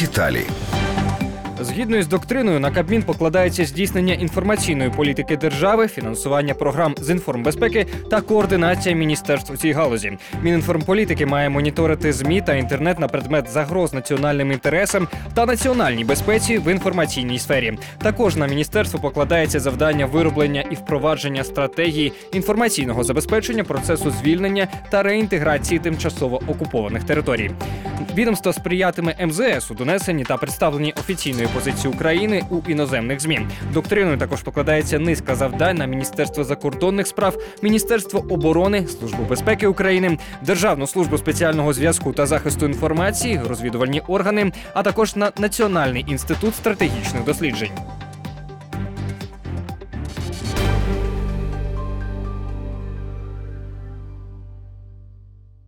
Детали. Згідно із доктриною, на Кабмін покладається здійснення інформаційної політики держави, фінансування програм з інформбезпеки та координація міністерств у цій галузі. Мінінформполітики має моніторити змі та інтернет на предмет загроз національним інтересам та національній безпеці в інформаційній сфері. Також на міністерство покладається завдання вироблення і впровадження стратегії інформаційного забезпечення процесу звільнення та реінтеграції тимчасово окупованих територій. Відомство сприятиме МЗС у донесенні та представленні офіційної позиції України у іноземних змі. Доктриною також покладається низка завдань на Міністерство закордонних справ, Міністерство оборони, Службу безпеки України, Державну службу спеціального зв'язку та захисту інформації, розвідувальні органи, а також на Національний інститут стратегічних досліджень.